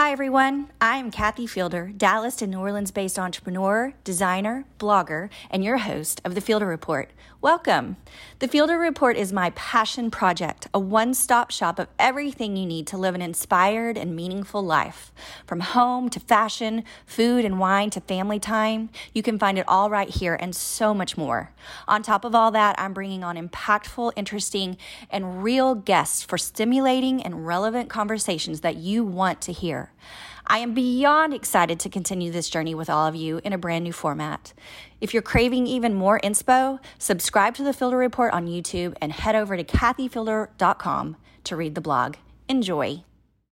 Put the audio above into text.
Hi, everyone. I'm Kathy Fielder, Dallas and New Orleans based entrepreneur, designer, blogger, and your host of The Fielder Report. Welcome. The Fielder Report is my passion project, a one stop shop of everything you need to live an inspired and meaningful life. From home to fashion, food and wine to family time, you can find it all right here and so much more. On top of all that, I'm bringing on impactful, interesting, and real guests for stimulating and relevant conversations that you want to hear. I am beyond excited to continue this journey with all of you in a brand new format. If you're craving even more inspo, subscribe to the Fielder Report on YouTube and head over to kathyfielder.com to read the blog. Enjoy.